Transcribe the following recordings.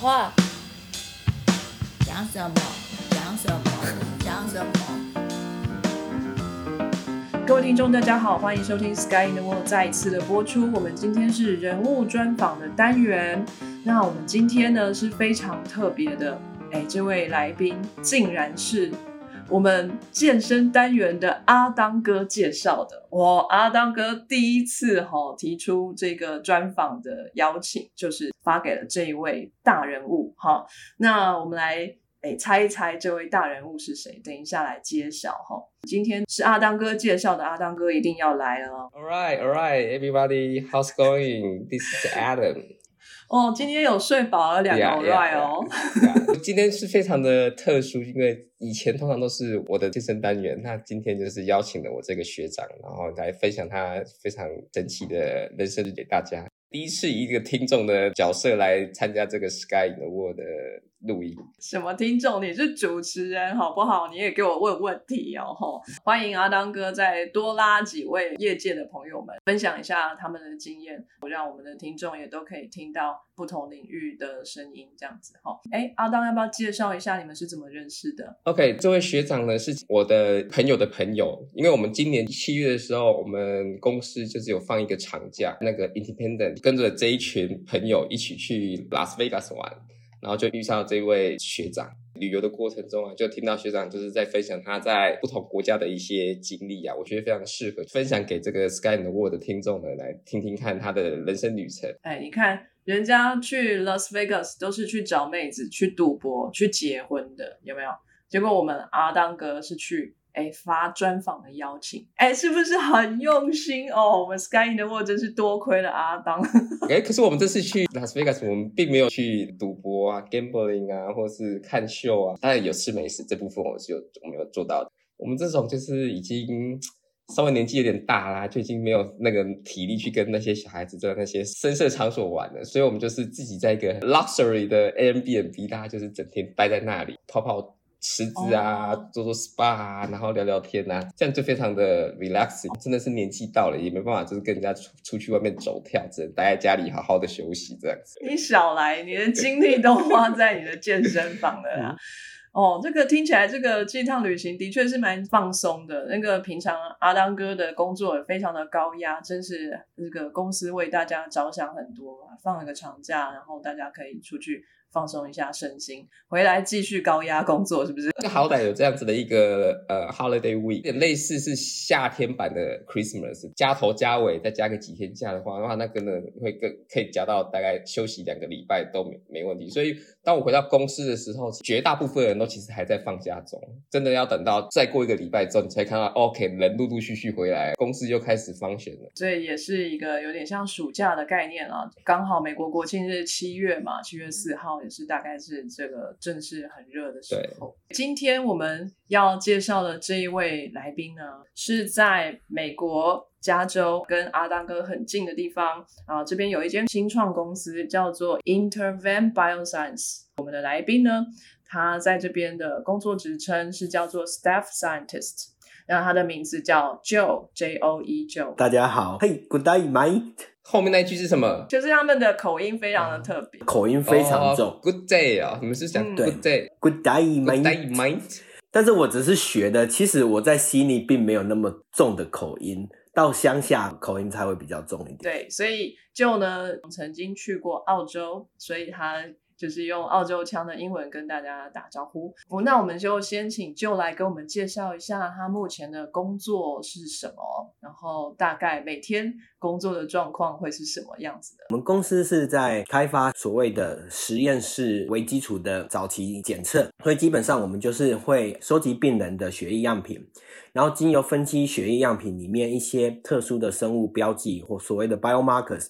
话，讲什么？讲什么？讲什么？各位听众，大家好，欢迎收听《Sky in the World》再一次的播出。我们今天是人物专访的单元。那我们今天呢是非常特别的，哎，这位来宾竟然是我们健身单元的阿当哥介绍的。我，阿当哥第一次哈提出这个专访的邀请，就是发给了这一位大人物哈。那我们来。哎，猜一猜这位大人物是谁？等一下来揭晓哈。今天是阿当哥介绍的，阿当哥一定要来了。All right, all right, everybody, how's going? This is Adam. 哦，今天有睡饱了两个 all right 哦。今天是非常的特殊，因为以前通常都是我的健身单元，那今天就是邀请了我这个学长，然后来分享他非常神奇的人生给大家。第一次以一个听众的角色来参加这个 Sky in the World 的。录音什么听众？你是主持人好不好？你也给我问问题哦！哈，欢迎阿当哥再多拉几位业界的朋友们，分享一下他们的经验，让我们的听众也都可以听到不同领域的声音，这样子哈。哎，阿当要不要介绍一下你们是怎么认识的？OK，这位学长呢是我的朋友的朋友，因为我们今年七月的时候，我们公司就是有放一个长假，那个 Independent 跟着这一群朋友一起去拉斯维加斯玩。然后就遇上这位学长，旅游的过程中啊，就听到学长就是在分享他在不同国家的一些经历啊，我觉得非常适合分享给这个 Sky and World 的听众们来听听看他的人生旅程。哎，你看人家去 Las Vegas 都是去找妹子、去赌博、去结婚的，有没有？结果我们阿当哥是去。哎，发专访的邀请，哎，是不是很用心哦？我们 Sky in the World 真是多亏了阿当。哎，可是我们这次去 Las Vegas，我们并没有去赌博啊、gambling 啊，或是看秀啊。当然有吃美食这部分，我是有我们有做到的。我们这种就是已经稍微年纪有点大啦，就已经没有那个体力去跟那些小孩子在那些深色场所玩了。所以我们就是自己在一个 luxury 的 Airbnb，大家就是整天待在那里泡泡。池子啊，做做 SPA 啊，然后聊聊天啊，这样就非常的 relaxing。真的是年纪到了，也没办法，就是跟人家出出去外面走跳，只能待在家里好好的休息这样子。你少来，你的精力都花在你的健身房了啊！哦，这个听起来，这个这趟旅行的确是蛮放松的。那个平常阿当哥的工作也非常的高压，真是这个公司为大家着想很多，放了个长假，然后大家可以出去。放松一下身心，回来继续高压工作，是不是？那好歹有这样子的一个呃 holiday week，有点类似是夏天版的 Christmas，加头加尾再加个几天假的话，的话那个呢会更可以加到大概休息两个礼拜都没没问题。所以当我回到公司的时候，绝大部分人都其实还在放假中，真的要等到再过一个礼拜之后，你才看到 OK 人陆陆续续回来，公司就开始放选了。所以也是一个有点像暑假的概念啊，刚好美国国庆日七月嘛，七月四号。也是大概是这个正是很热的时候。今天我们要介绍的这一位来宾呢，是在美国加州跟阿当哥很近的地方啊。这边有一间新创公司叫做 Intervent Bioscience。我们的来宾呢，他在这边的工作职称是叫做 Staff Scientist。然后他的名字叫 Joe J O E Joe。大家好，Hey，Good day, mate。后面那句是什么？就是他们的口音非常的特别，口音非常重。Good day 啊，你们是讲 Good day，Good day, mate。但是我只是学的，其实我在悉尼并没有那么重的口音，到乡下口音才会比较重一点。对，所以就呢，曾经去过澳洲，所以他。就是用澳洲腔的英文跟大家打招呼。不，那我们就先请就来给我们介绍一下他目前的工作是什么，然后大概每天工作的状况会是什么样子的。我们公司是在开发所谓的实验室为基础的早期检测，所以基本上我们就是会收集病人的血液样品，然后经由分析血液样品里面一些特殊的生物标记或所谓的 biomarkers。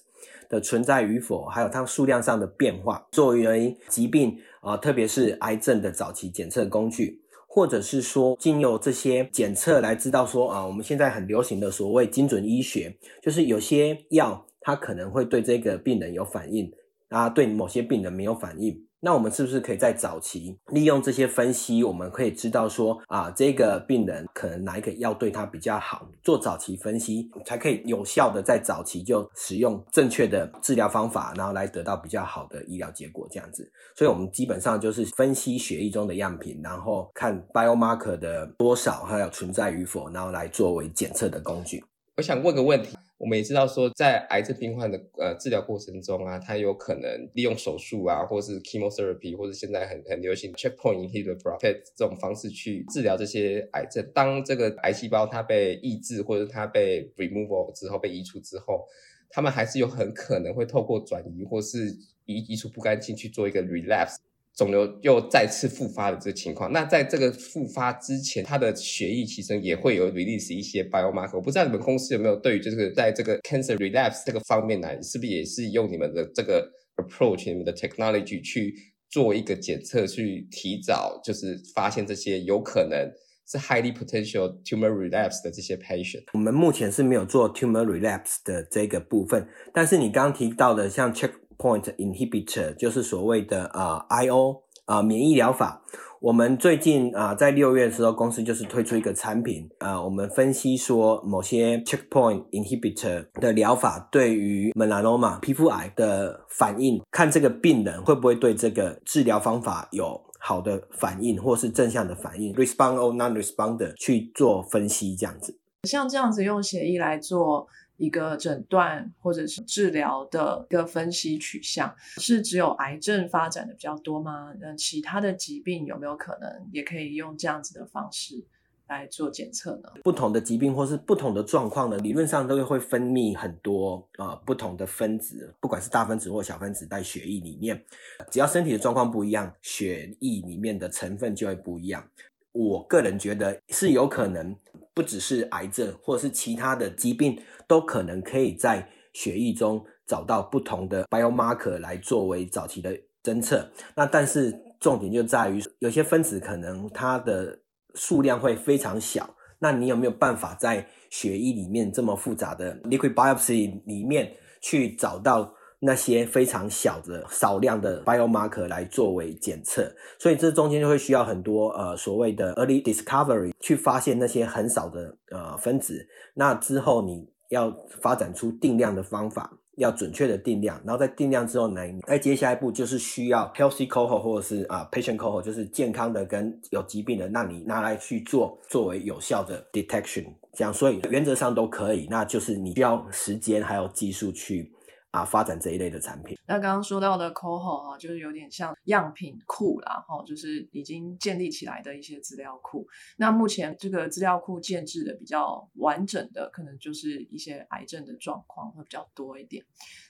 的存在与否，还有它数量上的变化，作为疾病啊，特别是癌症的早期检测工具，或者是说，经由这些检测来知道说啊，我们现在很流行的所谓精准医学，就是有些药它可能会对这个病人有反应，啊，对某些病人没有反应。那我们是不是可以在早期利用这些分析，我们可以知道说啊，这个病人可能哪一个药对他比较好？做早期分析，才可以有效的在早期就使用正确的治疗方法，然后来得到比较好的医疗结果。这样子，所以我们基本上就是分析血液中的样品，然后看 biomarker 的多少，还有存在与否，然后来作为检测的工具。我想问个问题。我们也知道说，在癌症病患的呃治疗过程中啊，他有可能利用手术啊，或是 chemotherapy，或者现在很很流行 checkpoint inhibitor blockade 这种方式去治疗这些癌症。当这个癌细胞它被抑制，或者它被 removal 之后被移除之后，他们还是有很可能会透过转移或是移移除不干净去做一个 relapse。肿瘤又再次复发的这个情况，那在这个复发之前，他的血液其实也会有 release 一些 biomarker。我不知道你们公司有没有对于就是在这个 cancer relapse 这个方面呢，是不是也是用你们的这个 approach、你们的 technology 去做一个检测，去提早就是发现这些有可能是 highly potential tumor relapse 的这些 patient？我们目前是没有做 tumor relapse 的这个部分，但是你刚刚提到的像 check。Point inhibitor 就是所谓的啊 IO 啊免疫疗法。我们最近啊在六月的时候，公司就是推出一个产品啊，我们分析说某些 checkpoint inhibitor 的疗法对于 melanoma 皮肤癌的反应，看这个病人会不会对这个治疗方法有好的反应，或是正向的反应，respond or non-responder 去做分析这样子。像这样子用协议来做。一个诊断或者是治疗的一个分析取向，是只有癌症发展的比较多吗？那其他的疾病有没有可能也可以用这样子的方式来做检测呢？不同的疾病或是不同的状况呢，理论上都会分泌很多呃不同的分子，不管是大分子或小分子在血液里面，只要身体的状况不一样，血液里面的成分就会不一样。我个人觉得是有可能。不只是癌症，或者是其他的疾病，都可能可以在血液中找到不同的 biomarker 来作为早期的侦测。那但是重点就在于，有些分子可能它的数量会非常小。那你有没有办法在血液里面这么复杂的 liquid biopsy 里面去找到？那些非常小的少量的 biomarker 来作为检测，所以这中间就会需要很多呃所谓的 early discovery 去发现那些很少的呃分子。那之后你要发展出定量的方法，要准确的定量，然后在定量之后呢，再接下一步就是需要 healthy cohort 或者是啊 patient cohort，就是健康的跟有疾病的，那你拿来去做作为有效的 detection，这样所以原则上都可以，那就是你需要时间还有技术去。啊，发展这一类的产品。那刚刚说到的 Coho 哈，就是有点像样品库啦，哈，就是已经建立起来的一些资料库。那目前这个资料库建制的比较完整的，可能就是一些癌症的状况会比较多一点，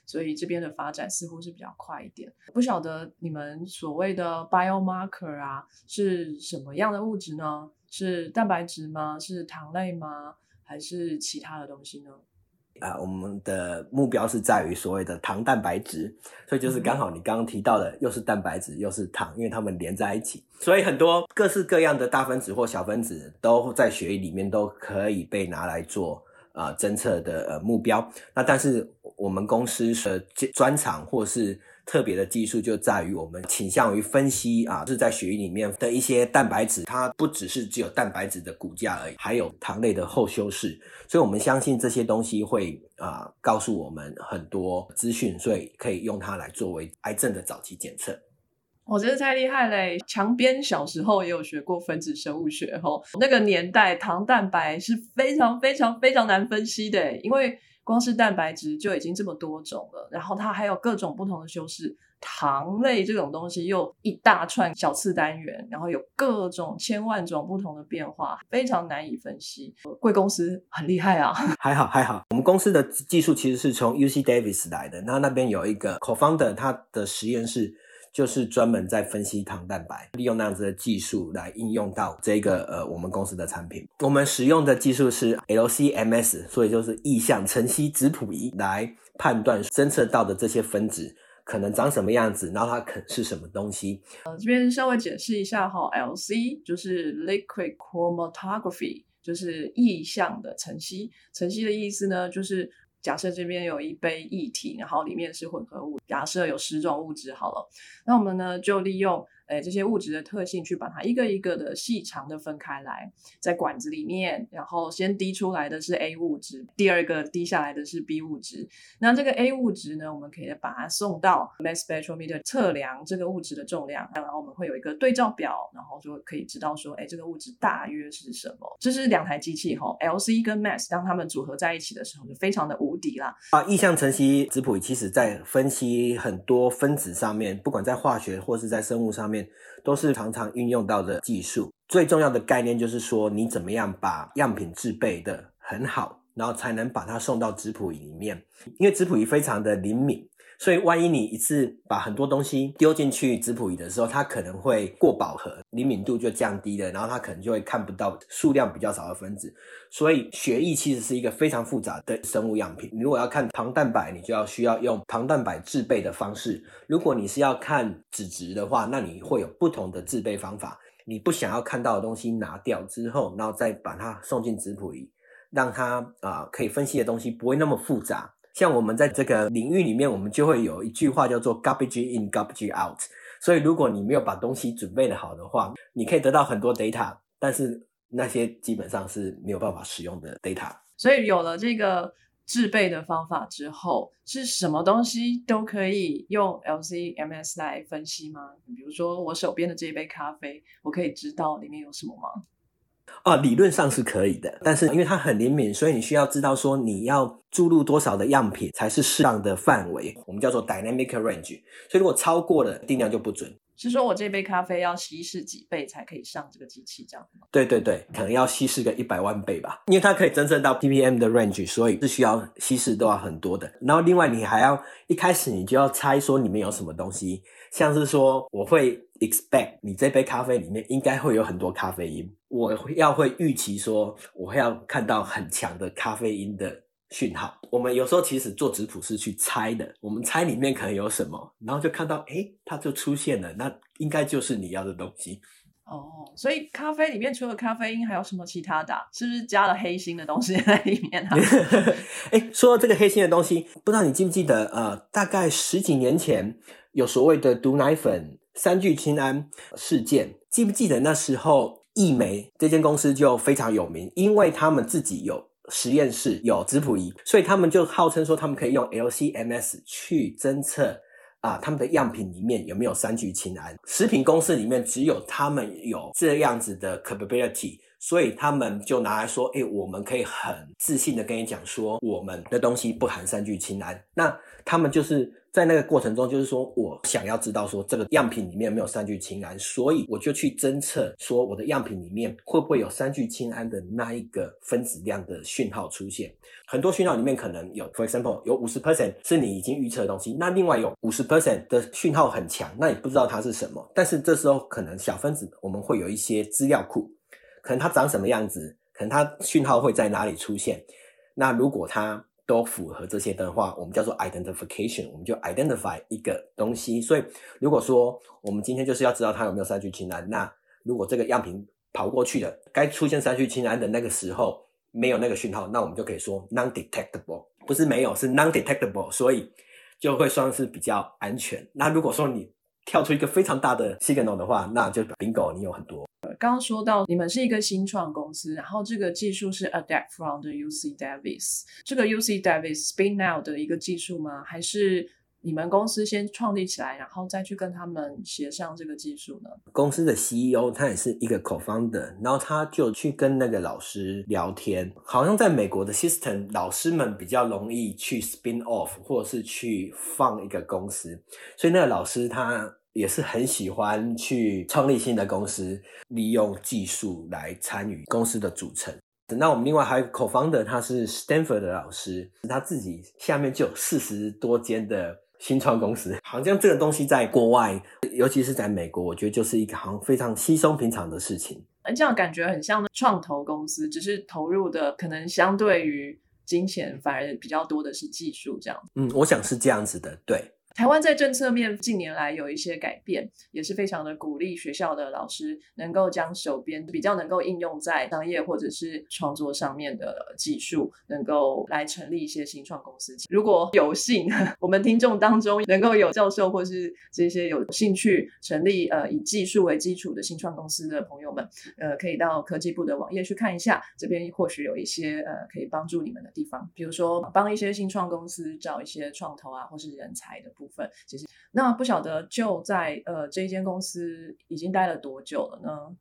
所以这边的发展似乎是比较快一点。不晓得你们所谓的 biomarker 啊，是什么样的物质呢？是蛋白质吗？是糖类吗？还是其他的东西呢？啊，我们的目标是在于所谓的糖蛋白质，所以就是刚好你刚刚提到的，又是蛋白质又是糖，因为它们连在一起，所以很多各式各样的大分子或小分子都在血液里面都可以被拿来做啊侦测的呃目标。那但是我们公司的专长或是特别的技术就在于我们倾向于分析啊，是在血液里面的一些蛋白质，它不只是只有蛋白质的骨架而已，还有糖类的后修饰，所以我们相信这些东西会啊告诉我们很多资讯，所以可以用它来作为癌症的早期检测。我觉得太厉害嘞！强边小时候也有学过分子生物学，吼，那个年代糖蛋白是非常非常非常难分析的，因为。光是蛋白质就已经这么多种了，然后它还有各种不同的修饰，糖类这种东西又一大串小次单元，然后有各种千万种不同的变化，非常难以分析。贵公司很厉害啊！还好还好，我们公司的技术其实是从 UC Davis 来的，那那边有一个 co-founder，他的实验室。就是专门在分析糖蛋白，利用那样子的技术来应用到这个呃我们公司的产品。我们使用的技术是 LCMS，所以就是意向晨曦质谱仪来判断侦测到的这些分子可能长什么样子，然后它可是什么东西。呃，这边稍微解释一下哈，LC 就是 Liquid Chromatography，就是意向的晨曦。晨曦的意思呢，就是假设这边有一杯液体，然后里面是混合物，假设有十种物质好了，那我们呢就利用。诶，这些物质的特性，去把它一个一个的细长的分开来，在管子里面，然后先滴出来的是 A 物质，第二个滴下来的是 B 物质。那这个 A 物质呢，我们可以把它送到 mass spectrometer 测量这个物质的重量，然后我们会有一个对照表，然后就可以知道说，哎，这个物质大约是什么。这是两台机器哈，LC 跟 mass 当它们组合在一起的时候，就非常的无敌啦。啊，意向晨曦质谱其实在分析很多分子上面，不管在化学或是在生物上面。都是常常运用到的技术。最重要的概念就是说，你怎么样把样品制备的很好，然后才能把它送到质谱仪里面。因为质谱仪非常的灵敏。所以，万一你一次把很多东西丢进去质谱仪的时候，它可能会过饱和，灵敏度就降低了，然后它可能就会看不到数量比较少的分子。所以，血液其实是一个非常复杂的生物样品。如果要看糖蛋白，你就要需要用糖蛋白制备的方式；如果你是要看脂质的话，那你会有不同的制备方法。你不想要看到的东西拿掉之后，然后再把它送进质谱仪，让它啊可以分析的东西不会那么复杂。像我们在这个领域里面，我们就会有一句话叫做 “garbage in, garbage out”。所以，如果你没有把东西准备的好的话，你可以得到很多 data，但是那些基本上是没有办法使用的 data。所以，有了这个制备的方法之后，是什么东西都可以用 LC-MS 来分析吗？比如说，我手边的这一杯咖啡，我可以知道里面有什么吗？哦，理论上是可以的，但是因为它很灵敏，所以你需要知道说你要注入多少的样品才是适当的范围，我们叫做 dynamic range。所以如果超过了定量就不准。是说我这杯咖啡要稀释几倍才可以上这个机器这样吗？对对对，可能要稀释个一百万倍吧，因为它可以侦测到 ppm 的 range，所以是需要稀释都要很多的。然后另外你还要一开始你就要猜说里面有什么东西，像是说我会 expect 你这杯咖啡里面应该会有很多咖啡因。我要会预期说，我会要看到很强的咖啡因的讯号。我们有时候其实做质谱是去猜的，我们猜里面可能有什么，然后就看到，哎，它就出现了，那应该就是你要的东西。哦，所以咖啡里面除了咖啡因，还有什么其他的？是不是加了黑心的东西在里面啊？哎，说到这个黑心的东西，不知道你记不记得？呃，大概十几年前有所谓的毒奶粉三聚氰胺事件，记不记得那时候？易梅这间公司就非常有名，因为他们自己有实验室、有质谱仪，所以他们就号称说他们可以用 LC-MS 去侦测啊他们的样品里面有没有三聚氰胺。食品公司里面只有他们有这样子的 capability，所以他们就拿来说：“哎，我们可以很自信的跟你讲说，我们的东西不含三聚氰胺。”那他们就是。在那个过程中，就是说我想要知道说这个样品里面有没有三聚氰胺，所以我就去侦测说我的样品里面会不会有三聚氰胺的那一个分子量的讯号出现。很多讯号里面可能有，for example，有五十 percent 是你已经预测的东西，那另外有五十 percent 的讯号很强，那你不知道它是什么。但是这时候可能小分子我们会有一些资料库，可能它长什么样子，可能它讯号会在哪里出现。那如果它都符合这些的话，我们叫做 identification，我们就 identify 一个东西。所以，如果说我们今天就是要知道它有没有三聚氰胺，那如果这个样品跑过去的该出现三聚氰胺的那个时候没有那个讯号，那我们就可以说 non-detectable，不是没有，是 non-detectable，所以就会算是比较安全。那如果说你跳出一个非常大的 signal 的话，那就 bingo，你有很多。刚刚说到你们是一个新创公司，然后这个技术是 adapt from 的 UC Davis，这个 UC Davis spin out 的一个技术吗？还是你们公司先创立起来，然后再去跟他们协商这个技术呢？公司的 CEO 他也是一个 co-founder，然后他就去跟那个老师聊天，好像在美国的 system，老师们比较容易去 spin off 或者是去放一个公司，所以那个老师他。也是很喜欢去创立新的公司，利用技术来参与公司的组成。那我们另外还有 co-founder，他是 Stanford 的老师，他自己下面就有四十多间的新创公司。好像这个东西在国外，尤其是在美国，我觉得就是一个好像非常稀松平常的事情。这样感觉很像创投公司，只是投入的可能相对于金钱反而比较多的是技术这样。嗯，我想是这样子的，对。台湾在政策面近年来有一些改变，也是非常的鼓励学校的老师能够将手边比较能够应用在商业或者是创作上面的技术，能够来成立一些新创公司。如果有幸，我们听众当中能够有教授或是这些有兴趣成立呃以技术为基础的新创公司的朋友们，呃，可以到科技部的网页去看一下，这边或许有一些呃可以帮助你们的地方，比如说帮一些新创公司找一些创投啊，或是人才的。部分其实，那不晓得就在呃这一间公司已经待了多久了呢？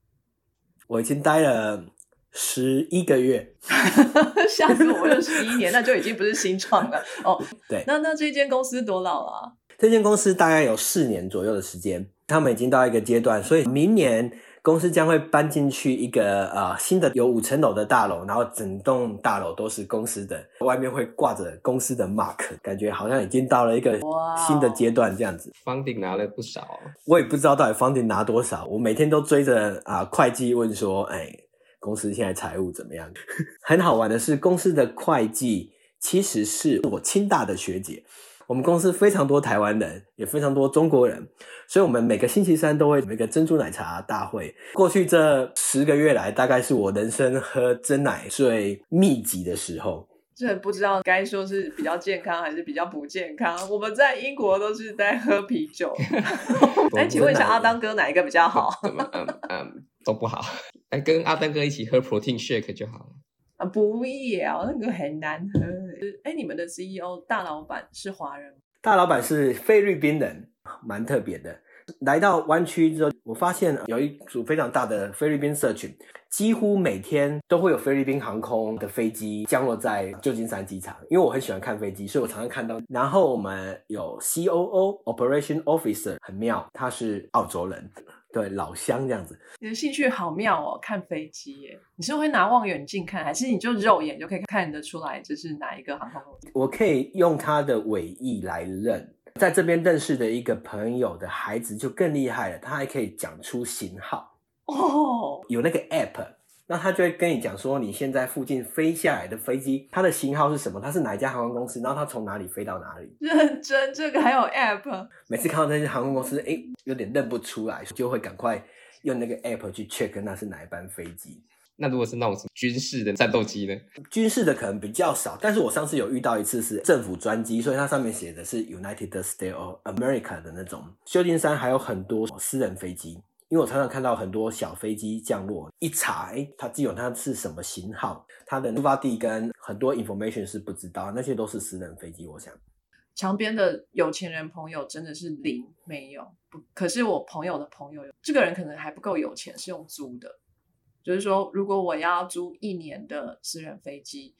我已经待了十一个月，吓死我了！十一年，那就已经不是新创了哦。对，那那这间公司多老啊？这间公司大概有四年左右的时间，他们已经到一个阶段，所以明年。公司将会搬进去一个呃新的有五层楼的大楼，然后整栋大楼都是公司的，外面会挂着公司的 mark，感觉好像已经到了一个新的阶段这样子。房顶拿了不少，我也不知道到底房顶拿多少，我每天都追着啊会计问说，哎，公司现在财务怎么样？很好玩的是，公司的会计其实是我清大的学姐。我们公司非常多台湾人，也非常多中国人，所以我们每个星期三都会有一个珍珠奶茶大会。过去这十个月来，大概是我人生喝真奶最密集的时候。这不知道该说是比较健康还是比较不健康。我们在英国都是在喝啤酒。哎，请问一下阿当哥哪一个比较好？嗯嗯，都不好。哎，跟阿当哥一起喝 protein shake 就好了。啊，不要，那个很难喝。哎，你们的 CEO 大老板是华人？大老板是菲律宾人，蛮特别的。来到湾区之后，我发现有一组非常大的菲律宾社群，几乎每天都会有菲律宾航空的飞机降落在旧金山机场。因为我很喜欢看飞机，所以我常常看到。然后我们有 COO Operation Officer，很妙，他是澳洲人。对老乡这样子，你的兴趣好妙哦！看飞机耶，你是会拿望远镜看，还是你就肉眼就可以看得出来这是哪一个航空公司？我可以用它的尾翼来认。在这边认识的一个朋友的孩子就更厉害了，他还可以讲出型号哦，有那个 app。那他就会跟你讲说，你现在附近飞下来的飞机，它的型号是什么？它是哪一家航空公司？然后它从哪里飞到哪里？认真，这个还有 app。每次看到那些航空公司，哎，有点认不出来，就会赶快用那个 app 去 check 那是哪一班飞机。那如果是那种军事的战斗机呢？军事的可能比较少，但是我上次有遇到一次是政府专机，所以它上面写的是 United States of America 的那种。旧金山还有很多私人飞机。因为我常常看到很多小飞机降落，一查，哎，它基本它是什么型号，它的出发地跟很多 information 是不知道，那些都是私人飞机。我想，墙边的有钱人朋友真的是零没有，可是我朋友的朋友，这个人可能还不够有钱，是用租的，就是说，如果我要租一年的私人飞机，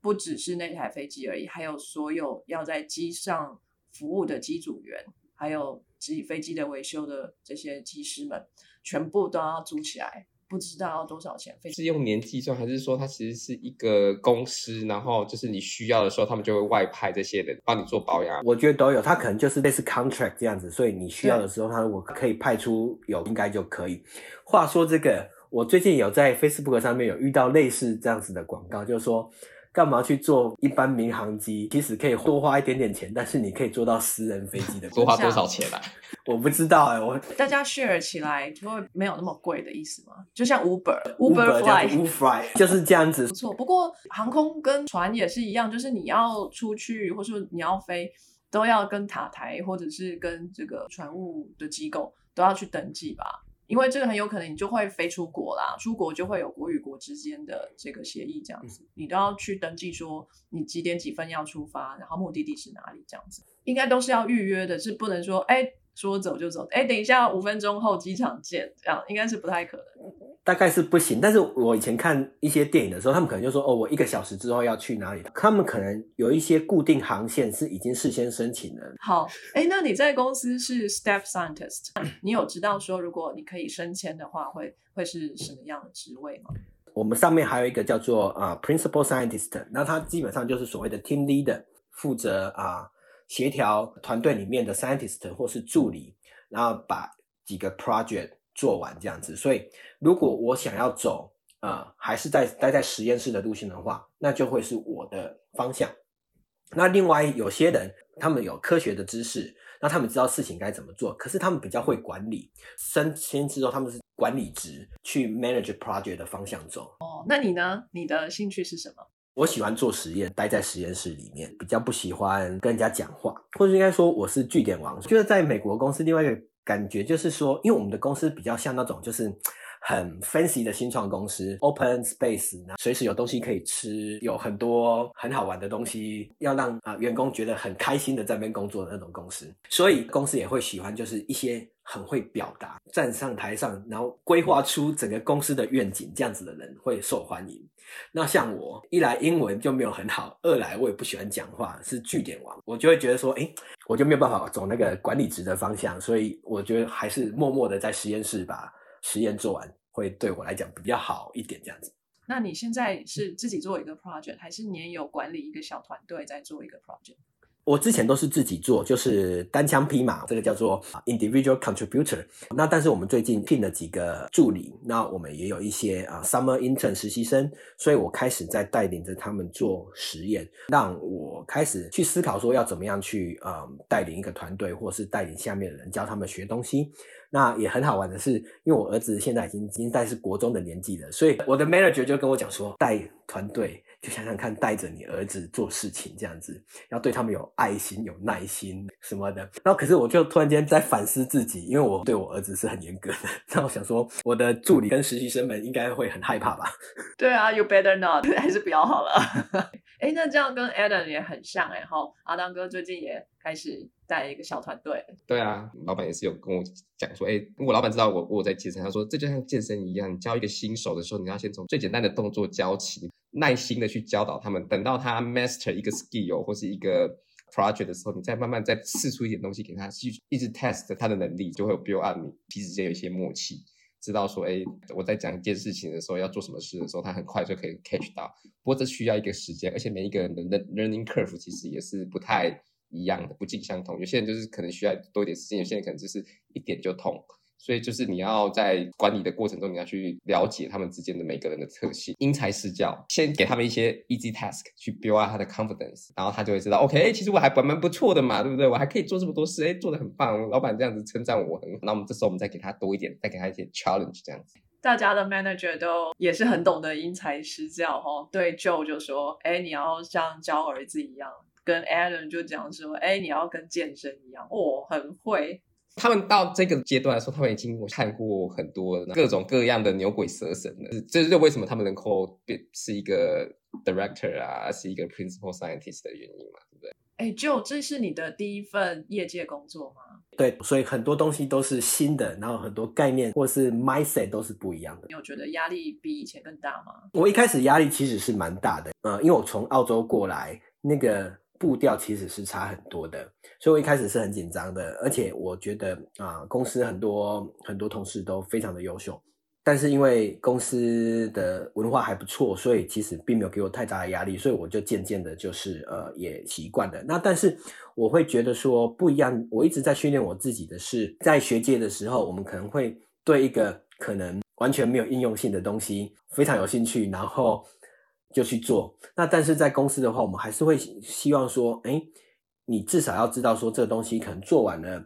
不只是那台飞机而已，还有所有要在机上服务的机组员。还有机飞机的维修的这些技师们，全部都要租起来，不知道要多少钱。是用年计算，还是说它其实是一个公司？然后就是你需要的时候，他们就会外派这些人帮你做保养。我觉得都有，它可能就是类似 contract 这样子，所以你需要的时候，他我可以派出有，应该就可以。话说这个，我最近有在 Facebook 上面有遇到类似这样子的广告，就是说。干嘛去做一般民航机？其实可以多花一点点钱，但是你可以做到私人飞机的。多花多少钱啊？我不知道哎，我大家 share 起来就会没有那么贵的意思吗？就像 Uber，Uber Fly，就是这样子。不错，不过航空跟船也是一样，就是你要出去或者说你要飞，都要跟塔台或者是跟这个船务的机构都要去登记吧。因为这个很有可能你就会飞出国啦，出国就会有国与国之间的这个协议，这样子你都要去登记说你几点几分要出发，然后目的地是哪里，这样子应该都是要预约的，是不能说哎。说走就走，哎，等一下，五分钟后机场见，这样应该是不太可能。大概是不行，但是我以前看一些电影的时候，他们可能就说，哦，我一个小时之后要去哪里，他们可能有一些固定航线是已经事先申请了。好，哎，那你在公司是 staff scientist，你有知道说如果你可以升迁的话，会会是什么样的职位吗？我们上面还有一个叫做啊 principal scientist，那他基本上就是所谓的 team leader，负责啊。协调团队里面的 scientist 或是助理，然后把几个 project 做完这样子。所以，如果我想要走啊，还是在待在实验室的路线的话，那就会是我的方向。那另外有些人，他们有科学的知识，那他们知道事情该怎么做，可是他们比较会管理。升迁之后，他们是管理职，去 manage project 的方向走。哦，那你呢？你的兴趣是什么？我喜欢做实验，待在实验室里面，比较不喜欢跟人家讲话，或者应该说我是据点王。就是在美国公司，另外一个感觉就是说，因为我们的公司比较像那种就是很 fancy 的新创公司，open space，随时有东西可以吃，有很多很好玩的东西，要让啊员工觉得很开心的在那边工作的那种公司。所以公司也会喜欢就是一些很会表达，站上台上，然后规划出整个公司的愿景，这样子的人会受欢迎。那像我一来英文就没有很好，二来我也不喜欢讲话，是据点王，我就会觉得说，哎，我就没有办法走那个管理职的方向，所以我觉得还是默默的在实验室把实验做完，会对我来讲比较好一点，这样子。那你现在是自己做一个 project，还是你也有管理一个小团队在做一个 project？我之前都是自己做，就是单枪匹马，这个叫做 individual contributor。那但是我们最近聘了几个助理，那我们也有一些啊 summer intern 实习生，所以我开始在带领着他们做实验，让我开始去思考说要怎么样去呃带领一个团队，或是带领下面的人教他们学东西。那也很好玩的是，因为我儿子现在已经已经在是国中的年纪了，所以我的 manager 就跟我讲说，带团队。就想想看，带着你儿子做事情这样子，要对他们有爱心、有耐心什么的。然后，可是我就突然间在反思自己，因为我对我儿子是很严格的。那我想说，我的助理跟实习生们应该会很害怕吧？对啊，You better not，还是不要好了。哎，那这样跟 Adam 也很像哎哈。阿当哥最近也开始带一个小团队。对啊，老板也是有跟我讲说，哎，我老板知道我我在健身，他说这就像健身一样，教一个新手的时候，你要先从最简单的动作教起。耐心的去教导他们，等到他 master 一个 skill 或是一个 project 的时候，你再慢慢再试出一点东西给他，去一直 test 他的能力，就会有 build up 你彼此间有一些默契，知道说，哎，我在讲一件事情的时候要做什么事的时候，他很快就可以 catch 到。不过这需要一个时间，而且每一个人的 learning curve 其实也是不太一样的，不尽相同。有些人就是可能需要多一点时间，有些人可能就是一点就通。所以就是你要在管理的过程中，你要去了解他们之间的每个人的特性，因材施教，先给他们一些 easy task 去 build up 他的 confidence，然后他就会知道，OK，其实我还蛮蛮不错的嘛，对不对？我还可以做这么多事，哎，做的很棒，老板这样子称赞我很好。那我们这时候我们再给他多一点，再给他一些 challenge 这样子。大家的 manager 都也是很懂得因材施教哦。对 Joe 就说，哎，你要像教儿子一样；跟 Alan 就讲说，哎，你要跟健身一样，哦，很会。他们到这个阶段来说，他们已经看过很多各种各样的牛鬼蛇神了。这是为什么他们能够变是一个 director 啊，是一个 principal scientist 的原因嘛？对不对？哎，就这是你的第一份业界工作吗？对，所以很多东西都是新的，然后很多概念或是 mindset 都是不一样的。你有觉得压力比以前更大吗？我一开始压力其实是蛮大的，呃，因为我从澳洲过来，那个步调其实是差很多的。所以我一开始是很紧张的，而且我觉得啊，公司很多很多同事都非常的优秀，但是因为公司的文化还不错，所以其实并没有给我太大的压力，所以我就渐渐的就是呃也习惯了。那但是我会觉得说不一样，我一直在训练我自己的是，在学界的时候，我们可能会对一个可能完全没有应用性的东西非常有兴趣，然后就去做。那但是在公司的话，我们还是会希望说，哎。你至少要知道说这个东西可能做完了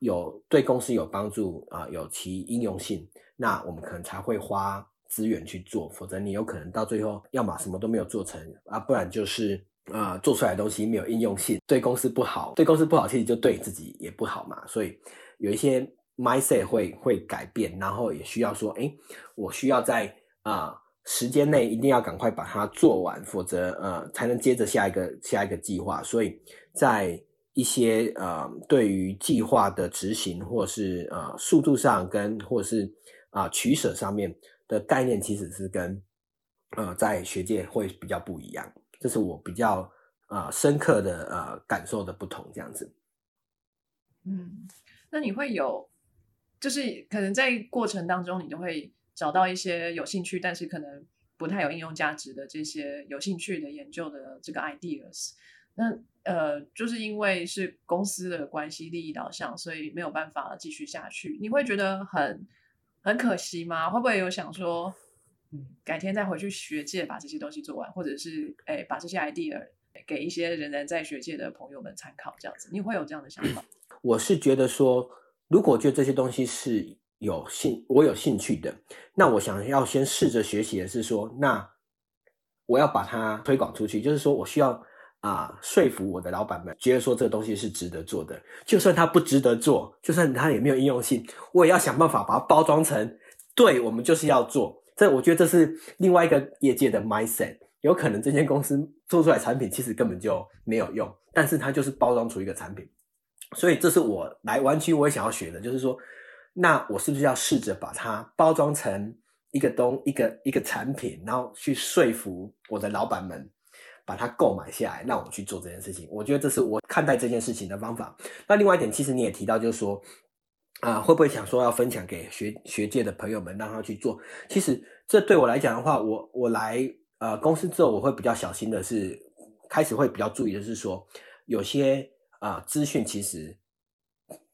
有对公司有帮助啊，有其应用性，那我们可能才会花资源去做，否则你有可能到最后要么什么都没有做成啊，不然就是啊做出来的东西没有应用性，对公司不好，对公司不好，其实就对自己也不好嘛。所以有一些 mindset 会会改变，然后也需要说，哎，我需要在啊时间内一定要赶快把它做完，否则呃才能接着下一个下一个计划，所以。在一些呃，对于计划的执行，或是呃速度上，跟或是啊取舍上面的概念，其实是跟呃在学界会比较不一样。这是我比较啊深刻的呃感受的不同，这样子。嗯，那你会有，就是可能在过程当中，你都会找到一些有兴趣，但是可能不太有应用价值的这些有兴趣的研究的这个 ideas。那呃，就是因为是公司的关系，利益导向，所以没有办法继续下去。你会觉得很很可惜吗？会不会有想说，嗯，改天再回去学界把这些东西做完，或者是哎，把这些 idea 给一些仍然在学界的朋友们参考，这样子，你会有这样的想法？我是觉得说，如果觉得这些东西是有兴我有兴趣的，那我想要先试着学习的是说，那我要把它推广出去，就是说我需要啊说服我的老板们，觉得说这个东西是值得做的，就算它不值得做，就算它也没有应用性，我也要想办法把它包装成，对我们就是要做。这我觉得这是另外一个业界的 mindset，有可能这间公司做出来产品其实根本就没有用，但是它就是包装出一个产品，所以这是我来湾区我也想要学的，就是说，那我是不是要试着把它包装成一个东一个一个产品，然后去说服我的老板们把它购买下来，让我去做这件事情。我觉得这是我看待这件事情的方法。那另外一点，其实你也提到，就是说。啊，会不会想说要分享给学学界的朋友们，让他去做？其实这对我来讲的话，我我来呃公司之后，我会比较小心的是，开始会比较注意的是说，有些啊资讯其实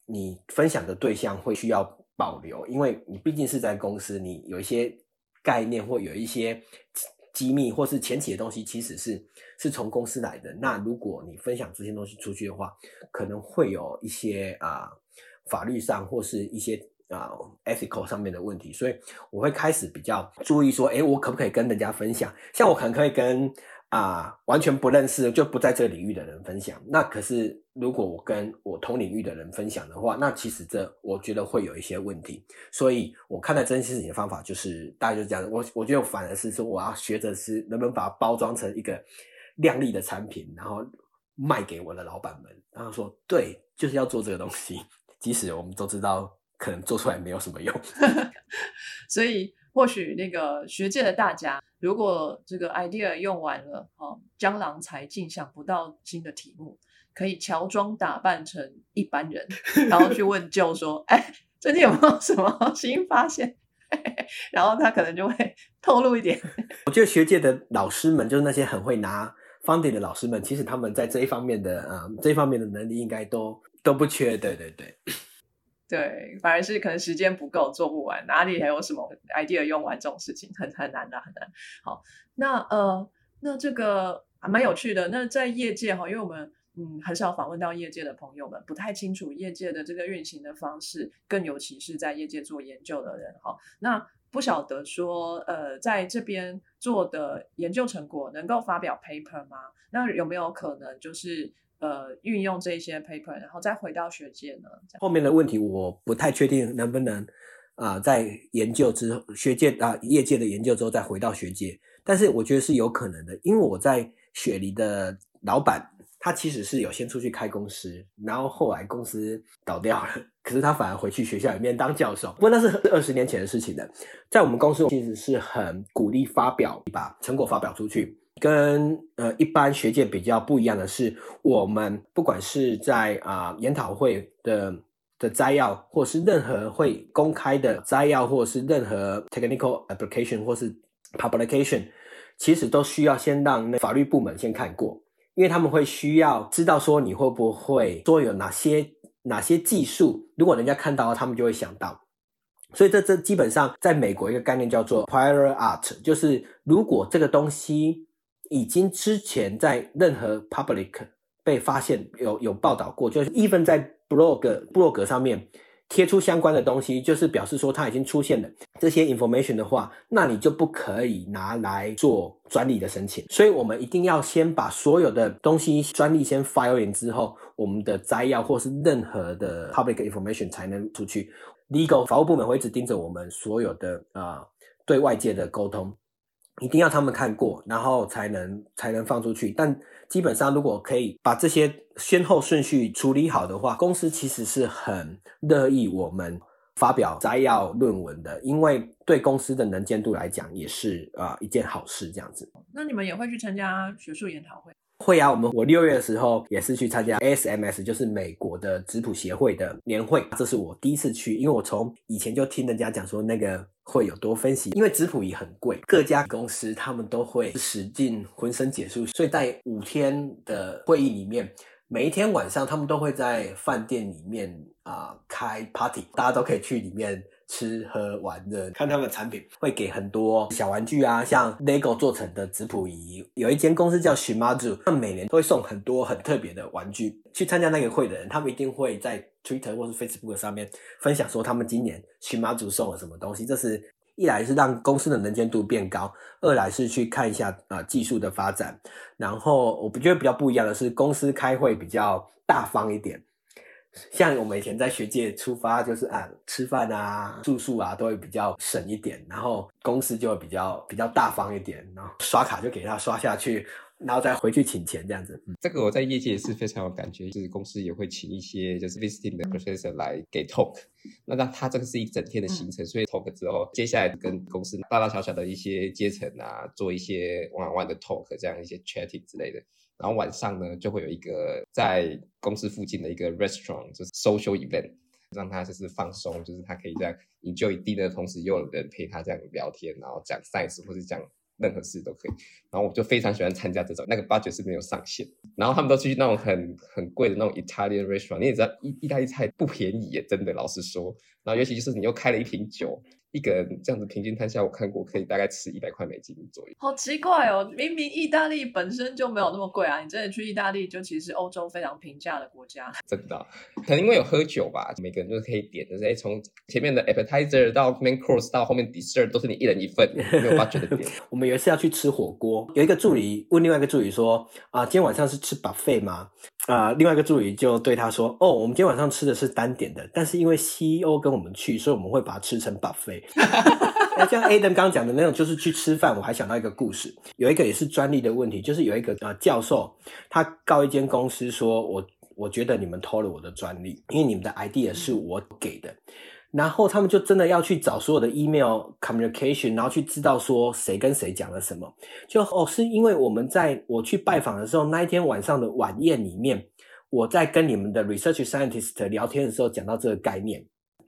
你分享的对象会需要保留，因为你毕竟是在公司，你有一些概念或有一些机密或是前期的东西，其实是是从公司来的。那如果你分享这些东西出去的话，可能会有一些啊。法律上或是一些啊 ethical 上面的问题，所以我会开始比较注意说，哎，我可不可以跟人家分享？像我可能可以跟啊完全不认识就不在这个领域的人分享。那可是如果我跟我同领域的人分享的话，那其实这我觉得会有一些问题。所以我看待这件事情的方法就是大概就是这样。我我觉得反而是说，我要学着是能不能把它包装成一个亮丽的产品，然后卖给我的老板们，然后说对，就是要做这个东西。即使我们都知道，可能做出来没有什么用，所以或许那个学界的大家，如果这个 idea 用完了，哦，江郎才尽想不到新的题目，可以乔装打扮成一般人，然后去问舅说：“哎，最近有没有什么 新发现？” 然后他可能就会 透露一点。我觉得学界的老师们，就是那些很会拿 funding 的老师们，其实他们在这一方面的，嗯，这一方面的能力应该都。都不缺，对对对，对，反而是可能时间不够做不完，哪里还有什么 idea 用完这种事情很很难的，很难。好，那呃，那这个还蛮有趣的。那在业界哈，因为我们嗯很少访问到业界的朋友们，不太清楚业界的这个运行的方式，更尤其是在业界做研究的人哈，那不晓得说呃在这边做的研究成果能够发表 paper 吗？那有没有可能就是？呃，运用这些 paper，然后再回到学界呢？后面的问题我不太确定能不能啊，在研究之后，学界啊，业界的研究之后再回到学界，但是我觉得是有可能的，因为我在雪梨的老板，他其实是有先出去开公司，然后后来公司倒掉了，可是他反而回去学校里面当教授，不过那是二十年前的事情了。在我们公司其实是很鼓励发表，把成果发表出去。跟呃一般学界比较不一样的是，我们不管是在啊研讨会的的摘要，或是任何会公开的摘要，或者是任何 technical application 或是 publication，其实都需要先让法律部门先看过，因为他们会需要知道说你会不会说有哪些哪些技术，如果人家看到，他们就会想到。所以这这基本上在美国一个概念叫做 prior art，就是如果这个东西。已经之前在任何 public 被发现有有报道过，就是 even 在 blog blog 上面贴出相关的东西，就是表示说它已经出现了这些 information 的话，那你就不可以拿来做专利的申请。所以我们一定要先把所有的东西专利先 file in 之后，我们的摘要或是任何的 public information 才能出去。legal 法务部门会一直盯着我们所有的啊对外界的沟通。一定要他们看过，然后才能才能放出去。但基本上，如果可以把这些先后顺序处理好的话，公司其实是很乐意我们发表摘要论文的，因为对公司的能见度来讲，也是啊一件好事。这样子，那你们也会去参加学术研讨会？会啊，我们我六月的时候也是去参加 ASMS，就是美国的质谱协会的年会，这是我第一次去，因为我从以前就听人家讲说那个会有多分析，因为质谱仪很贵，各家公司他们都会使尽浑身解数，所以在五天的会议里面，每一天晚上他们都会在饭店里面啊开 party，大家都可以去里面吃喝玩乐，看他们的产品会给很多小玩具啊，像 LEGO 做成的质谱仪。有一间公司叫 Shimazu，他们每年都会送很多很特别的玩具。去参加那个会的人，他们一定会在 Twitter 或是 Facebook 上面分享说他们今年 Shimazu 送了什么东西。这是一来是让公司的能见度变高，二来是去看一下啊、技术的发展。然后我觉得比较不一样的是，公司开会比较大方一点。像我们以前在学界出发，就是啊，吃饭啊、住宿啊，都会比较省一点，然后公司就会比较比较大方一点，然后刷卡就给他刷下去，然后再回去请钱这样子。嗯这个我在业界也是非常有感觉，就是公司也会请一些就是 visiting 的 professor 来给 talk，那那他这个是一整天的行程，所以 talk 之后，接下来跟公司大大小小的一些阶层啊，做一些 one on one 的 talk，这样一些 chatting 之类的。然后晚上呢，就会有一个在公司附近的一个 restaurant，就是 social event，让他就是放松，就是他可以这样 enjoy 低的同时，又有人陪他这样聊天，然后讲 science 或是讲任何事都可以。然后我就非常喜欢参加这种，那个 budget 是没有上限。然后他们都去那种很很贵的那种 Italian restaurant，你也知道意意大利菜不便宜耶，真的老实说。然后尤其就是你又开了一瓶酒，一个人这样子平均摊下，我看过可以大概吃一百块美金左右。好奇怪哦，明明意大利本身就没有那么贵啊，你真的去意大利就其实是欧洲非常平价的国家。真的啊、可能因为有喝酒吧，每个人都可以点，就是哎，从前面的 appetizer 到 main course 到后面 dessert 都是你一人一份，没有 budget 的点。我们有一次要去吃火锅，有一个助理问另外一个助理说：“啊，今天晚上是吃 buffet 吗？”啊、另外一个助理就对他说：“哦，我们今天晚上吃的是单点的，但是因为 CEO 跟我们去，所以我们会把它吃成 buffet。”那像 Adam 刚刚讲的那种，就是去吃饭。我还想到一个故事，有一个也是专利的问题，就是有一个呃教授，他告一间公司说：“我我觉得你们偷了我的专利，因为你们的 idea 是我给的。”然后他们就真的要去找所有的 email communication，然后去知道说谁跟谁讲了什么。就哦，是因为我们在我去拜访的时候，那一天晚上的晚宴里面，我在跟你们的 research scientist 聊天的时候讲到这个概念，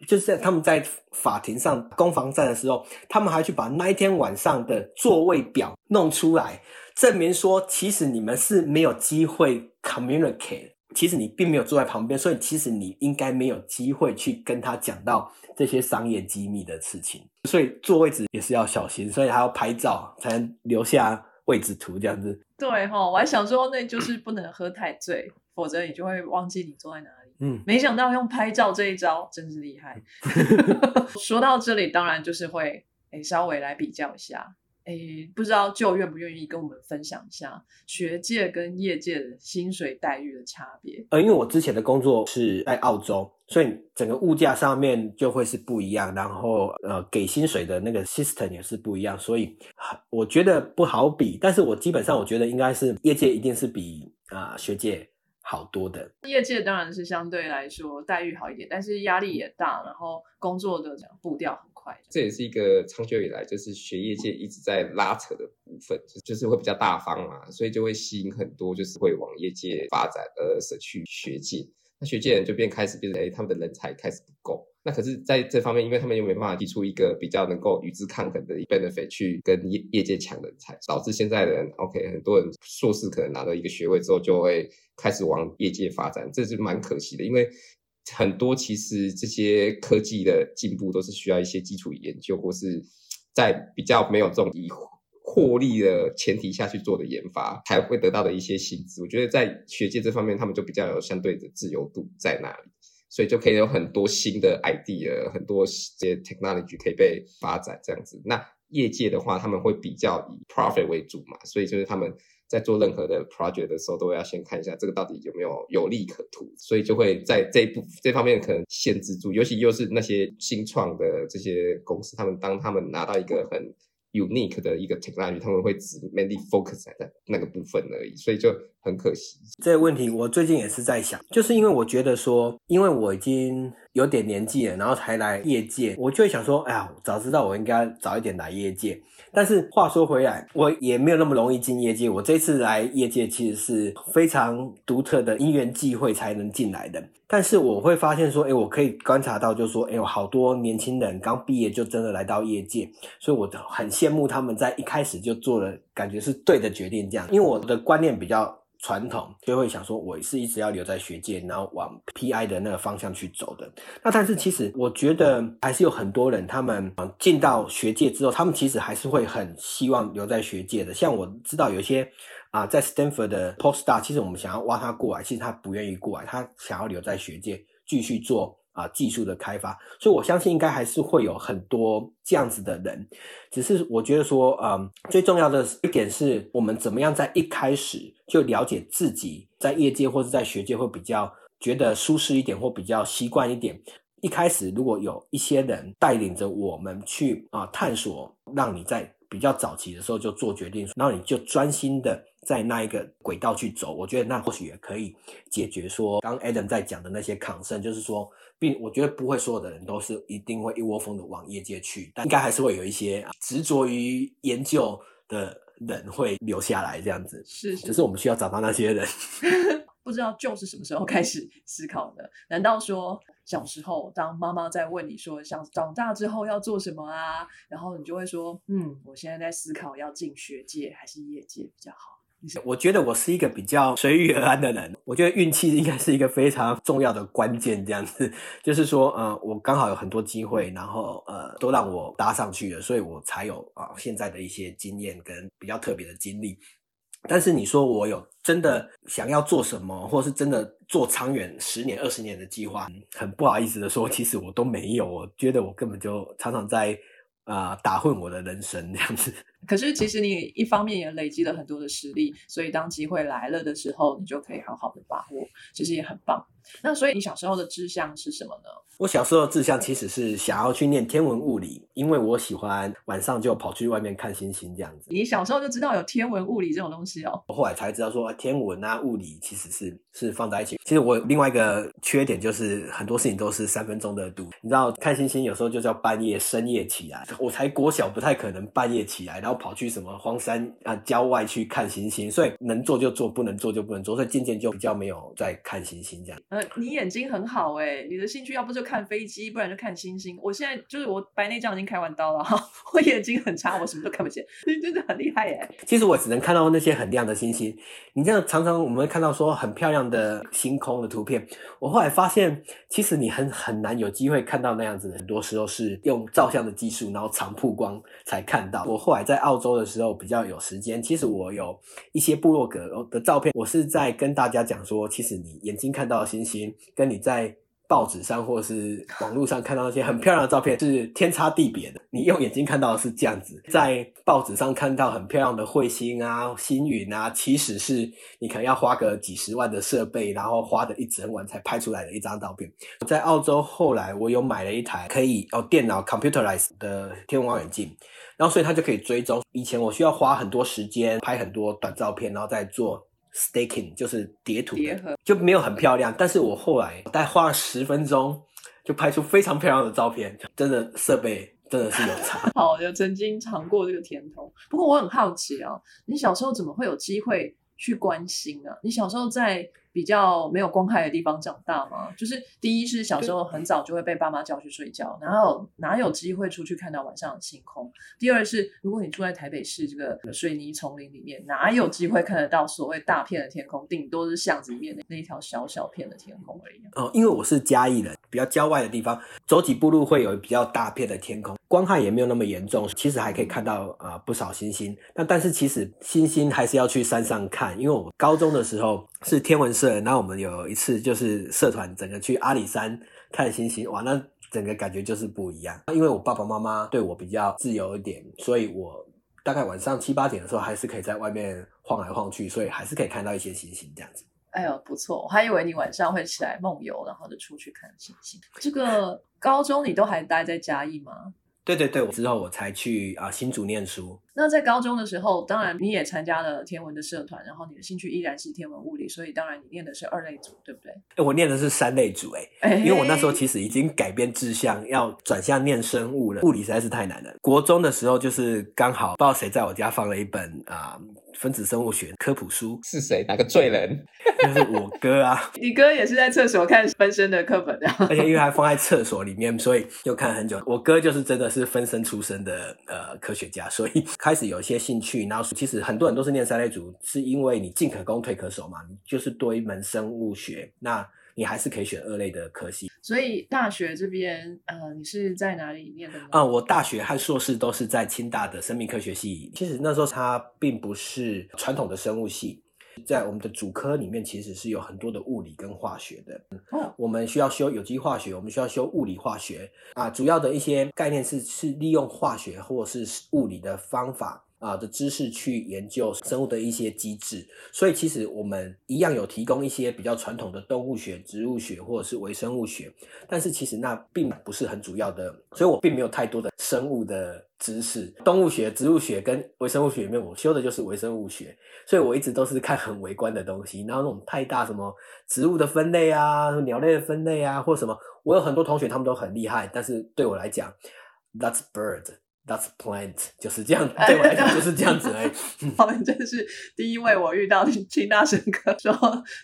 就是在他们在法庭上攻防战的时候，他们还去把那一天晚上的座位表弄出来，证明说其实你们是没有机会 communicate。其实你并没有坐在旁边，所以其实你应该没有机会去跟他讲到这些商业机密的事情。所以坐位置也是要小心，所以还要拍照才能留下位置图这样子。对哈、我还想说那就是不能喝太醉，否则你就会忘记你坐在哪里。嗯，没想到用拍照这一招真是厉害。说到这里，当然就是会诶稍微来比较一下，诶不知道就愿不愿意跟我们分享一下学界跟业界的薪水待遇的差别？呃，因为我之前的工作是在澳洲，所以整个物价上面就会是不一样，然后呃给薪水的那个 system 也是不一样，所以我觉得不好比。但是我基本上我觉得应该是业界一定是比啊、呃学界好多的。业界当然是相对来说待遇好一点，但是压力也大，然后工作的步调很这也是一个长久以来就是学业界一直在拉扯的部分，就就是会比较大方嘛，所以就会吸引很多就是会往业界发展而舍去学界。那学界人就变开始变成，哎，他们的人才开始不够。那可是在这方面，因为他们又没办法提出一个比较能够与之抗衡的 benefit 去跟业业界抢人才，导致现在的人 OK，很多人硕士可能拿到一个学位之后，就会开始往业界发展，这是蛮可惜的，因为。很多其实这些科技的进步都是需要一些基础研究，或是在比较没有这种以获利的前提下去做的研发，才会得到的一些薪资。我觉得在学界这方面，他们就比较有相对的自由度在那里，所以就可以有很多新的 idea，很多这些 technology 可以被发展这样子。那业界的话，他们会比较以 profit 为主嘛，所以就是他们在做任何的 project 的时候，都要先看一下这个到底有没有有利可图，所以就会在这一步这方面可能限制住，尤其又是那些新创的这些公司，他们当他们拿到一个很 unique 的一个 technology，他们会只 mainly focus 在那个部分而已，所以就很可惜。这个问题我最近也是在想，就是因为我觉得说，因为我已经有点年纪了，然后才来业界，我就会想说，哎呀，早知道我应该早一点来业界。但是话说回来，我也没有那么容易进业界。我这次来业界其实是非常独特的因缘际会才能进来的。但是我会发现说，哎，我可以观察到，就是说，哎，有好多年轻人刚毕业就真的来到业界，所以我很羡慕他们在一开始就做了感觉是对的决定。这样，因为我的观念比较传统，就会想说我是一直要留在学界，然后往 PI 的那个方向去走的。那但是其实我觉得还是有很多人，他们呃进到学界之后，他们其实还是会很希望留在学界的。像我知道有一些啊、在 Stanford 的 Postdoc，其实我们想要挖他过来，其实他不愿意过来，他想要留在学界继续做。啊，技术的开发，所以我相信应该还是会有很多这样子的人，只是我觉得说，嗯，最重要的一点是我们怎么样在一开始就了解自己在业界或者在学界会比较觉得舒适一点，或比较习惯一点。一开始如果有一些人带领着我们去啊探索，让你在比较早期的时候就做决定，然后你就专心的在那一个轨道去走，我觉得那或许也可以解决说刚 Adam 在讲的那些 concern，就是说。并我觉得不会所有的人都是一定会一窝蜂的往业界去，但应该还是会有一些啊执着于研究的人会留下来这样子。是是只是我们需要找到那些人。不知道就是什么时候开始思考的？难道说小时候当妈妈在问你说想长大之后要做什么啊，然后你就会说，嗯，我现在在思考要进学界还是业界比较好？我觉得我是一个比较随遇而安的人。我觉得运气应该是一个非常重要的关键，这样子就是说，呃，我刚好有很多机会，然后呃，都让我搭上去了，所以我才有啊、现在的一些经验跟比较特别的经历。但是你说我有真的想要做什么，或是真的做长远十年、二十年的计划，很不好意思的说，其实我都没有。我觉得我根本就常常在啊、打混我的人生这样子。可是其实你一方面也累积了很多的实力，所以当机会来了的时候，你就可以好好的把握，其实也很棒。那所以你小时候的志向是什么呢？我小时候的志向其实是想要去念天文物理，因为我喜欢晚上就跑去外面看星星这样子。你小时候就知道有天文物理这种东西哦。我后来才知道说，天文啊、物理其实是是放在一起。其实我另外一个缺点就是很多事情都是三分钟热度。你知道看星星有时候就叫半夜深夜起来，我才国小不太可能半夜起来，然后跑去什么荒山啊郊外去看星星，所以能做就做，不能做就不能做，所以渐渐就比较没有在看星星这样。呃，你眼睛很好哎、你的兴趣要不就看飞机，不然就看星星。我现在就是我白内障已经开完刀了哈，我眼睛很差，我什么都看不见，你 真的很厉害哎、其实我只能看到那些很亮的星星。你这样常常我们会看到说很漂亮的星空的图片，我后来发现，其实你很很难有机会看到那样子的，很多时候是用照相的技术，然后长曝光才看到。我后来在在澳洲的时候比较有时间，其实我有一些部落格的照片，我是在跟大家讲说，其实你眼睛看到的星星，跟你在报纸上或是网络上看到那些很漂亮的照片是天差地别的。你用眼睛看到的是这样子，在报纸上看到很漂亮的彗星啊、星云啊，其实是你可能要花个几十万的设备，然后花的一整晚才拍出来的一张照片。在澳洲后来我有买了一台可以哦电脑 computerize 的天文望远镜。然后所以它就可以追踪。以前我需要花很多时间拍很多短照片，然后再做 staking，就是叠图就没有很漂亮。但是我后来大概花了十分钟，就拍出非常漂亮的照片，真的设备真的是有差。好，有曾经尝过这个甜头。不过我很好奇啊，你小时候怎么会有机会去关心呢、你小时候在比较没有光害的地方长大吗？就是第一是小时候很早就会被爸妈叫去睡觉，然后哪有机会出去看到晚上的星空？第二是如果你住在台北市这个水泥丛林里面，哪有机会看得到所谓大片的天空？顶多是巷子里面的那一条小小片的天空而已啊。哦，因为我是嘉义人，比较郊外的地方，走几步路会有比较大片的天空，光害也没有那么严重，其实还可以看到啊、呃不少星星。那但是其实星星还是要去山上看，因为我高中的时候是天文社，然后我们有一次就是社团整个去阿里山看星星，哇，那整个感觉就是不一样。因为我爸爸妈妈对我比较自由一点，所以我大概晚上七八点的时候还是可以在外面晃来晃去，所以还是可以看到一些星星这样子。哎呦，不错！我还以为你晚上会起来梦游，然后就出去看星星。这个高中你都还待在嘉义吗？对对对，我之后我才去啊、新竹念书。那在高中的时候，当然你也参加了天文的社团，然后你的兴趣依然是天文物理，所以当然你念的是二类组，对不对？哎，我念的是三类组，哎，哎因为我那时候其实已经改变志向，要转向念生物了。物理实在是太难了。国中的时候，就是刚好不知道谁在我家放了一本啊、分子生物学科普书，是谁？哪个罪人？就是我哥啊，你哥也是在厕所看分身的课本的。而且因为 还放在厕所里面，所以就看很久。我哥就是真的是分身出身的呃科学家，所以开始有一些兴趣，然后其实很多人都是念三类组，是因为你进可攻退可守嘛，你就是多一门生物学，那你还是可以选二类的科系。所以大学这边，呃，你是在哪里念的呢？啊、我大学和硕士都是在清大的生命科学系。其实那时候它并不是传统的生物系，在我们的主科里面其实是有很多的物理跟化学的。哦，我们需要修有机化学，我们需要修物理化学啊，主要的一些概念是是利用化学或者是物理的方法啊的知识去研究生物的一些机制，所以其实我们一样有提供一些比较传统的动物学、植物学或者是微生物学，但是其实那并不是很主要的，所以我并没有太多的生物的知识。动物学、植物学跟微生物学里面，我修的就是微生物学，所以我一直都是看很微观的东西，然后那种太大什么植物的分类啊、鸟类的分类啊，或什么，我有很多同学他们都很厉害，但是对我来讲，that's bird。That's plant，就是这样，对我来讲就是这样子而已。他们真是第一位我遇到的清大神科说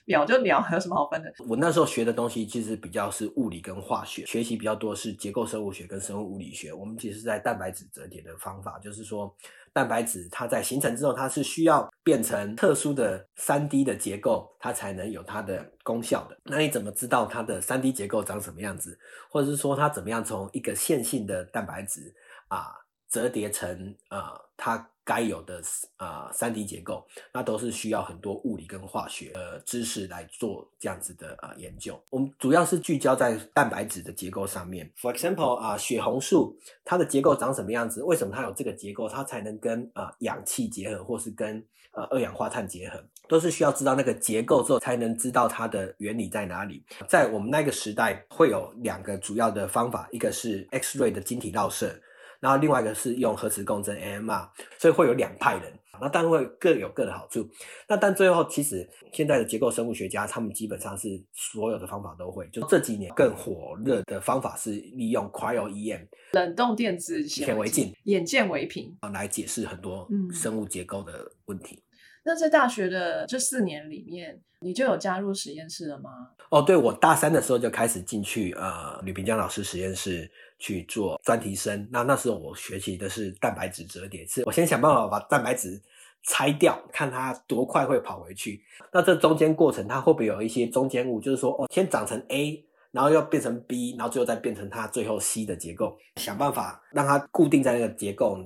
鸟就鸟，还有什么好分的？我那时候学的东西其实比较是物理跟化学，学习比较多是结构生物学跟生物物理学。我们其实在蛋白质折叠的方法，就是说蛋白质它在形成之后，它是需要变成特殊的三 D 的结构，它才能有它的功效的。那你怎么知道它的三 D 结构长什么样子，或者是说它怎么样从一个线性的蛋白质啊？折叠成呃它该有的呃三 D 结构，那都是需要很多物理跟化学呃知识来做这样子的呃研究。我们主要是聚焦在蛋白质的结构上面。For example 啊、血红素它的结构长什么样子？为什么它有这个结构？它才能跟呃氧气结合，或是跟呃二氧化碳结合，都是需要知道那个结构之后，才能知道它的原理在哪里。在我们那个时代，会有两个主要的方法，一个是 X-ray 的晶体绕射。然后另外一个是用核磁共振 AMR，所以会有两派人，那当然会各有各的好处。那但最后其实现在的结构生物学家，他们基本上是所有的方法都会。就这几年更火热的方法是利用 Cryo EM 冷冻电子显微镜，眼见为凭啊。来解释很多嗯生物结构的问题。那在大学的这四年里面，你就有加入实验室了吗？哦，对，我大三的时候就开始进去呃吕平江老师实验室去做专题生。那那时候我学习的是蛋白质折叠，是我先想办法把蛋白质拆掉，看它多快会跑回去。那这中间过程它会不会有一些中间物？就是说，哦，先长成 A。然后又变成 B，然后最后再变成它最后 C 的结构，想办法让它固定在那个结构，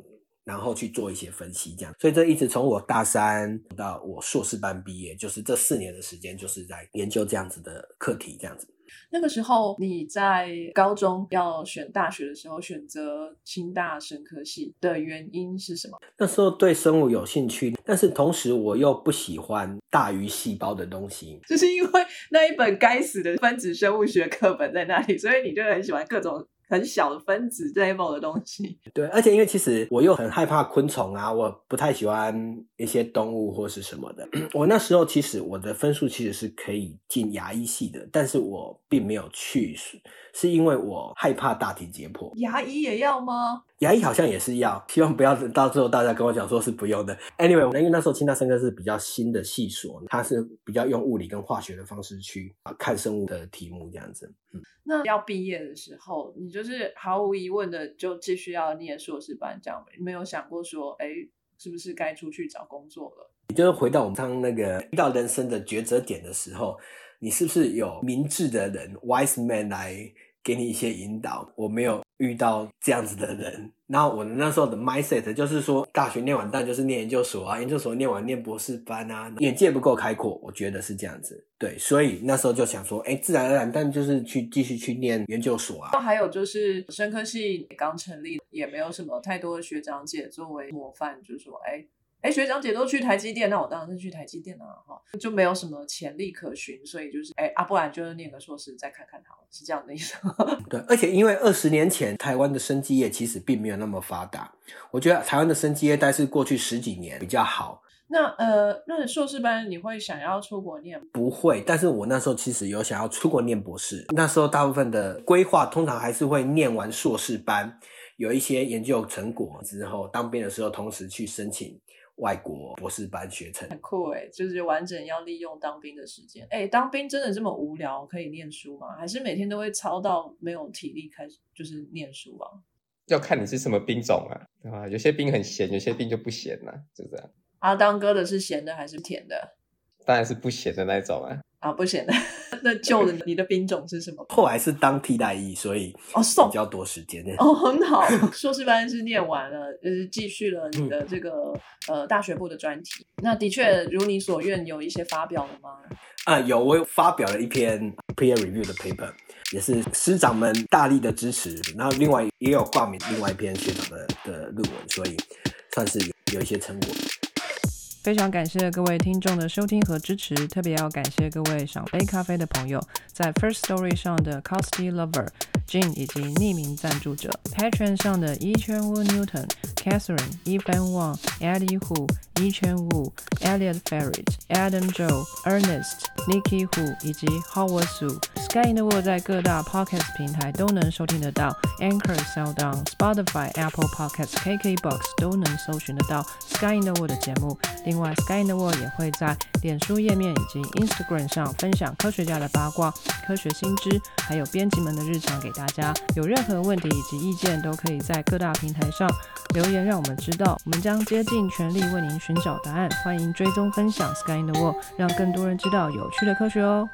然后去做一些分析，这样。所以这一直从我大三到我硕士班毕业，就是这四年的时间，就是在研究这样子的课题，这样子。那个时候你在高中要选大学的时候，选择清大生科系的原因是什么？那时候对生物有兴趣，但是同时我又不喜欢大于细胞的东西。就是因为那一本该死的分子生物学课本在那里，所以你就很喜欢各种很小的分子 level 的东西。对，而且因为其实我又很害怕昆虫啊，我不太喜欢一些动物或是什么的。我那时候其实我的分数其实是可以进牙医系的，但是我并没有去，是是因为我害怕大体解剖。牙医也要吗？牙医好像也是要，希望不要到最后大家跟我讲说是不用的。Anyway，因为那时候清大生科是比较新的系所，它是比较用物理跟化学的方式去啊看生物的题目这样子。嗯，那要毕业的时候，你就是毫无疑问的就继续要念硕士班，这样没有想过说，哎，是不是该出去找工作了？你就是回到我们当那个遇到人生的抉择点的时候，你是不是有明智的人 （wise man） 来给你一些引导？我没有遇到这样子的人。然后我那时候的 mindset 就是说，大学念完但就是念研究所啊，研究所念完念博士班啊，眼界不够开阔，我觉得是这样子。对，所以那时候就想说，哎，自然而然，但就是去继续去念研究所啊。还有就是生科系刚成立，也没有什么太多的学长姐作为模范，就是说，哎。哎，学长姐都去台积电，那我当然是去台积电了哈，就没有什么潜力可循，所以就是哎啊，不然就是念个硕士再看看好了，是这样的意思。对，而且因为二十年前台湾的生技业其实并没有那么发达，我觉得台湾的生技业但是过去十几年比较好。那呃，那硕士班你会想要出国念吗？不会，但是我那时候其实有想要出国念博士，那时候大部分的规划通常还是会念完硕士班，有一些研究成果之后，当兵的时候同时去申请。外国博士班学成很酷哎，就是完整要利用当兵的时间。哎，当兵真的这么无聊可以念书吗？还是每天都会操到没有体力开始就是念书啊？要看你是什么兵种啊，啊，有些兵很闲，有些兵就不闲呐、就这样。阿当哥的是咸的还是甜的？当然是不咸的那种啊。啊，不行的。那旧的你的兵种是什么？后来是当替代役，所以哦，送比较多时间。哦，很好，硕士班是念完了，就是继续了你的这个、呃大学部的专题。那的确如你所愿，有一些发表了吗？啊、有我有发表了一篇 peer review 的 paper，也是师长们大力的支持，然后另外也有挂名另外一篇学长的的论文，所以算是有有一些成果。非常感谢各位听众的收听和支持，特别要感谢各位赏杯咖啡的朋友，在 First Story 上的 Costy Lover、Jin 以及匿名赞助者 Patron 上的一圈 Wu Newton、Catherine、Evan Wang、Eddie Hu、一圈 Wu、Elliot Ferret、Adam Joe、Ernest、Nikki Hu 以及 Howard Su。Sky in the World 在各大 Podcast 平台都能收听得到，Anchor、SoundOn、Spotify、Apple Podcasts、KKBox 都能搜寻得到 Sky in the World 的节目。另外，Sky in the World 也会在脸书页面以及 Instagram 上分享科学家的八卦、科学新知，还有编辑们的日常给大家。有任何问题以及意见，都可以在各大平台上留言，让我们知道，我们将竭尽全力为您寻找答案。欢迎追踪分享 Sky in the World，让更多人知道有趣的科学哦。